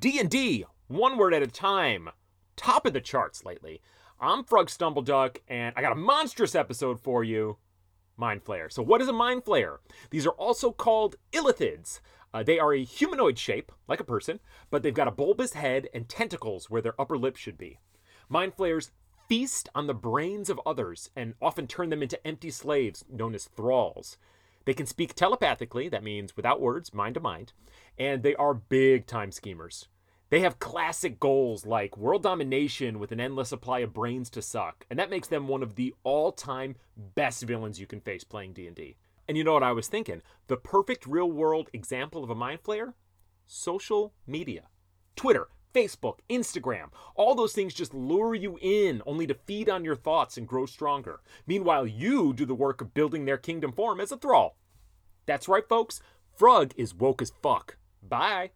D&D, one word at a time. Top of the charts lately. I'm Frog Stumbleduck, and I got a monstrous episode for you. Mind Flayer. So, what is a Mind Flayer? These are also called illithids. Uh, they are a humanoid shape, like a person, but they've got a bulbous head and tentacles where their upper lip should be. Mind Flayers feast on the brains of others and often turn them into empty slaves known as thralls. They can speak telepathically, that means without words, mind to mind, and they are big time schemers. They have classic goals like world domination with an endless supply of brains to suck, and that makes them one of the all-time best villains you can face playing D&D. And you know what I was thinking? The perfect real-world example of a mind flayer? Social media. Twitter, Facebook, Instagram, all those things just lure you in only to feed on your thoughts and grow stronger. Meanwhile, you do the work of building their kingdom form as a thrall. That's right, folks. Frog is woke as fuck. Bye.